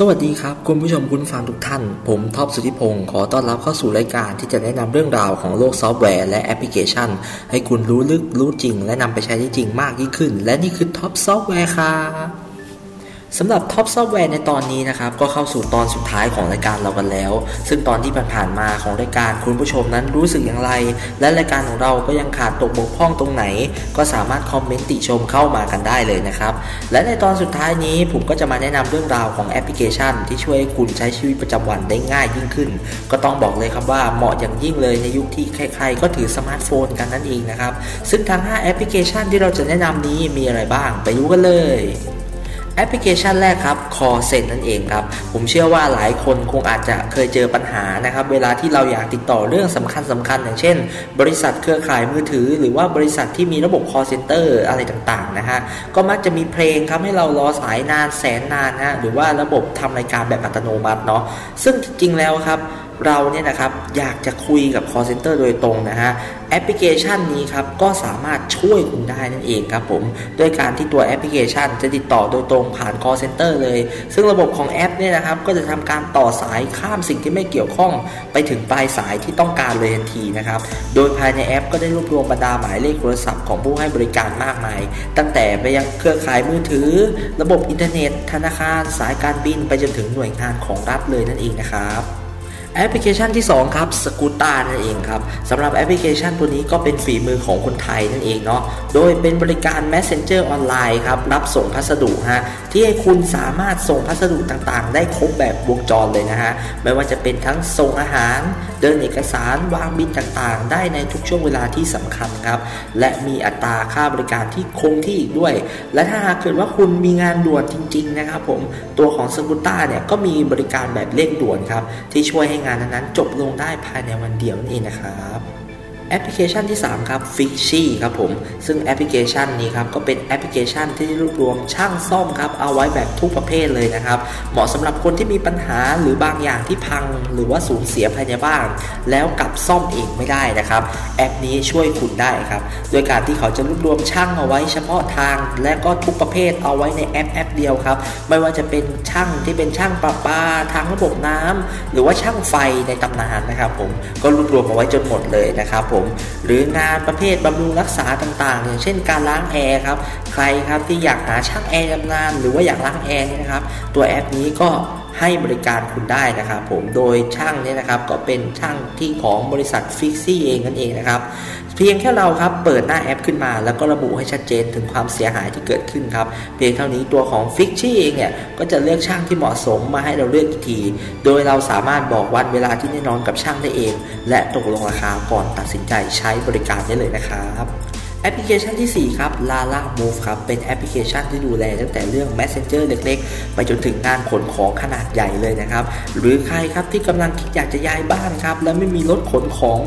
สวัสดีครับ คุณผู้ชมคุณฟังทุกท่าน ผมท็อปสุธิพงศ์ขอต้อนรับเข้าสู่รายการที่จะแนะนำเรื่องราวของโลกซอฟต์แวร์และแอปพลิเคชัน ให้คุณรู้ลึกรู้จริง และนำไปใช้ได้จริงมากยิ่งขึ้น และนี่คือท็อปซอฟต์แวร์ครับ สำหรับท็อปซอฟต์แวร์ในตอนนี้นะครับ ก็เข้าสู่ตอนสุดท้ายของรายการเรากันแล้ว ซึ่งตอนที่ผ่านๆมาของรายการคุณผู้ชมนั้นรู้สึกอย่างไร และรายการของเราก็ยังขาดตกบกพร่องตรงไหน ก็สามารถคอมเมนต์ติชมเข้ามากันได้เลยนะครับ และในตอนสุดท้ายนี้ผมก็จะมาแนะนำเรื่องราวของแอปพลิเคชัน ที่ช่วยให้คุณใช้ชีวิตประจำวันได้ง่ายยิ่งขึ้น ก็ต้องบอกเลยครับว่าเหมาะอย่างยิ่งเลยในยุคที่ใครๆก็ถือสมาร์ทโฟนกันนั่นเองนะครับซึ่งทั้ง5แอปพลิเคชันที่เราจะแนะนำนี้มีอะไรบ้าง ไปดูกันเลย แอปพลิเคชันแรกครับ Call s e n นั่นเองครับ ผมเชื่อว่าหลายคนคงอาจจะเคยเจอปัญหานะครับ เวลาที่เราอยากติดต่อเรื่องสำคัญสำคัญ อย่างเช่น บริษัทเครือข่ายมือถือ หรือว่าบริษัทที่มีระบบ call center อะไรต่างๆนะฮะ ก็มักจะมีเพลงครับให้เรารอสายนานแสนนานนะหรือว่าระบบทำรายการแบบอัตโนมัติเนาะ ซึ่งจริงๆแล้วครับ เราเนี่ยนะครับอยากจะคุยกับ call center โดยตรงนะฮะแอปพลิเคชันนี้ครับก็สามารถช่วยคุณได้นั่นเองครับผมด้วยการที่ตัวแอปพลิเคชันจะติดต่อโดยตรงผ่าน call center เลย ซึ่งระบบของแอปเนี่ยนะครับก็จะทำการต่อสายข้ามสิ่งที่ไม่เกี่ยวข้อง ไปถึงปลายสายที่ต้องการเลยทันทีนะครับโดยภายในแอปก็ได้รวบรวมบรรดาหมายเลขโทรศัพท์ของผู้ให้บริการมากมาย ตั้งแต่ไปยังเครือข่ายมือถือ ระบบอินเทอร์เน็ต ธนาคาร สายการบิน ไปจนถึงหน่วยงานของรัฐเลยนั่นเองนะครับ แอปพลิเคชันที่ 2 ครับ Skootar นั่นเองครับสำหรับแอปพลิเคชันตัวนี้ก็เป็นฝีมือของคนไทยนั่นเองเนาะโดยเป็นบริการ Messenger ออนไลน์ครับรับส่งพัสดุฮะที่ให้คุณสามารถส่งพัสดุต่างๆ ได้ครบแบบวงจรเลยนะฮะไม่ว่าจะเป็นทั้งส่งอาหารเดินเอกสารวางบิลต่างๆ ได้ในทุกช่วงเวลาที่สำคัญครับ และมีอัตราค่าบริการที่คงที่อีกด้วย และถ้าหากเกิดว่าคุณมีงานด่วนจริง ๆ นะครับผมตัวของ Skootar เนี่ยก็มีบริการแบบเร่งด่วนครับที่ช่วยให้งานนั้นๆจบลงได้ภายในวันเดียวนั่นเองนะครับ แอปพลิเคชันที่ 3 ครับ f i x y ครับผม ซึ่งแอปพลิเคชันนี้ครับ ก็เป็นแอปพลิเคชันที่รวบรวมช่างซ่อมครับ เอาไว้แบบทุกประเภทเลยนะครับ เหมาะสำหรับคนที่มีปัญหาหรือบางอย่างที่พัง หรือว่าสูญเสียภายในบ้าน แล้วกลับซ่อมเองไม่ได้นะครับ แอปนี้ช่วยคุณได้ครับ โดยการที่เขาจะรวบรวมช่างเอาไว้เฉพาะทาง และก็ทุกประเภทเอาไว้ในแอปแอปเดียวครับ ไม่ว่าจะเป็นช่างที่เป็นช่างประปาทางระบบน้ำหรือว่าช่างไฟในตำนานนะครับผม ก็รวบรวมเอาไว้จนหมดเลยนะครับผมหรืองานประเภทบำรุงรักษาต่างๆ อย่างเช่นการล้างแอร์ครับใครครับที่อยากหาช่างแอร์ชำนาญหรือว่าอยากล้างแอร์นะครับตัวแอปนี้ก็ ให้บริการคุณได้นะครับผมโดยช่างเนี่ยนะครับก็เป็นช่างที่ของบริษัท Fixzy เองนั่นเองนะครับเพียงแค่เราครับเปิดหน้าแอปขึ้นมา แล้วก็ระบุให้ชัดเจนถึงความเสียหายที่เกิดขึ้นครับเพียงเท่านี้ตัวของ Fixzy เองเนี่ยก็จะเลือกช่างที่เหมาะสมมาให้เราเลือกอีกที โดยเราสามารถบอกวันเวลาที่แน่นอนกับช่างได้เอง และตกลงราคาก่อนตัดสินใจใช้บริการได้เลยนะครับ แอปพลิเคชันที่ 4 ครับ Lalamove ครับ เป็นแอปพลิเคชันที่ดูแลตั้งแต่เรื่อง Messenger เล็กๆ ไปจนถึงงานขนของขนาดใหญ่เลยนะครับ หรือใครครับที่กำลังคิดอยากจะย้ายบ้านครับ แล้วไม่มีรถขนของ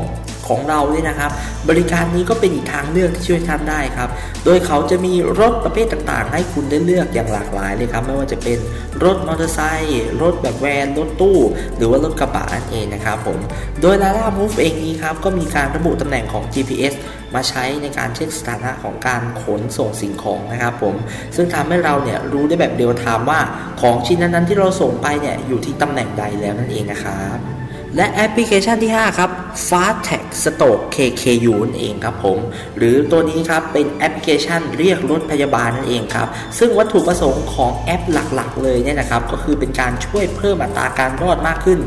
ของเราเนี่ยนะครับ บริการนี้ก็เป็นอีกทางเลือกที่ช่วยท่านได้ครับ โดยเขาจะมีรถประเภทต่างๆ ให้คุณได้เลือกอย่างหลากหลายเลยครับ ไม่ว่าจะเป็นรถมอเตอร์ไซค์รถแบบแวนรถตู้ หรือว่ารถกระบะนั่นเองนะครับผมโดย Lala Move เองนี้ครับก็มีการระบุตำแหน่งของ GPS มาใช้ในการเช็คสถานะของการขนส่งสิ่งของนะครับผมซึ่งทำให้เราเนี่ยรู้ได้แบบ real-time ว่าของชิ้นนั้นๆที่เราส่งไปเนี่ยอยู่ที่ตำแหน่งใดแล้วนั่นเองนะครับ และแอปพลิเคชันที่ 5 ครับ Fast Track Stroke KKU นั่นเองครับผม หรือตัวนี้ครับเป็นแอปพลิเคชันเรียกรถพยาบาลนั่นเองครับ ซึ่งวัตถุประสงค์ของแอปหลักๆ เลยเนี่ยนะครับ ก็คือเป็นการช่วยเพิ่มอัตราการรอดมากขึ้น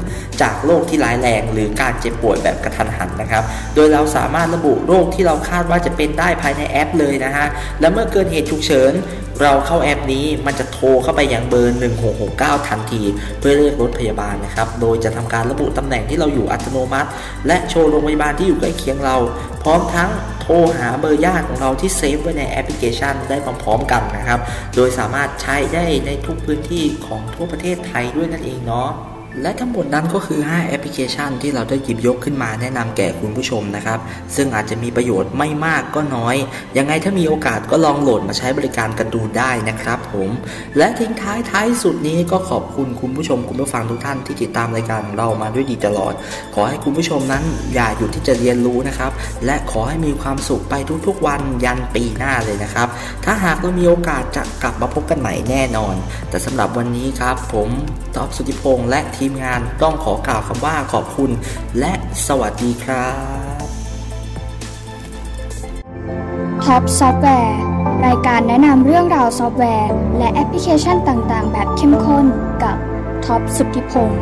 จากโรคที่ร้ายแรง หรือการเจ็บป่วยแบบกระทันหันนะครับ โดยเราสามารถระบุโรคที่เราคาดว่าจะเป็นได้ภายในแอปเลยนะฮะ และเมื่อเกิดเหตุฉุกเฉิน เราเข้าแอปนี้มันจะโทรเข้าไปยังเบอร์ 1669 ทันที เพื่อเรียกรถพยาบาลนะครับ โดยจะทำการระบุตำแหน่งที่เราอยู่อัตโนมัติ และโชว์โรงพยาบาลที่อยู่ใกล้เคียงเรา พร้อมทั้งโทรหาเบอร์ญาติของเราที่เซฟไว้ในแอปพลิเคชันได้พร้อมๆกันนะครับ โดยสามารถใช้ได้ในทุกพื้นที่ของทั่วประเทศไทยด้วยนั่นเองเนาะ และทั้งหมดนั้นก็คือ 5 แอปพลิเคชันที่เราได้หยิบยกขึ้นมาแนะนำแก่คุณผู้ชมนะครับ ซึ่งอาจจะมีประโยชน์ไม่มากก็น้อย ยังไงถ้ามีโอกาสก็ลองโหลดมาใช้บริการกันดูได้นะครับผม และทิ้งท้ายท้ายสุดนี้ก็ขอบคุณคุณผู้ชมคุณผู้ฟังทุกท่านที่ติดตามรายการของเรามาด้วยดีตลอด ขอให้คุณผู้ชมนั้นอย่าหยุดที่จะเรียนรู้นะครับ และขอให้มีความสุขไปทุกๆ วันยันปีหน้าเลยนะครับ ถ้าหากเรามีโอกาสจะกลับมาพบกันใหม่แน่นอน แต่สำหรับวันนี้ครับ ผมท็อปสุธิพงษ์และทีทีมงานต้องขอกล่าวคำว่าขอบคุณ และสวัสดีครับ Top Software รายการแนะนำเรื่องราวซอฟต์แวร์ และแอปพลิเคชันต่างๆ แบบเข้มข้นกับท็อปสุทธิพงศ์